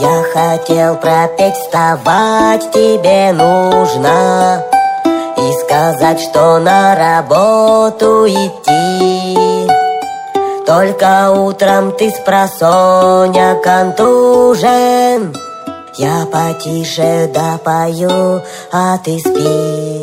Я хотел пропеть, вставать тебе нужно И сказать, что на работу идти. Только утром ты с просоня контужен Я потише допою, а ты спишь спи.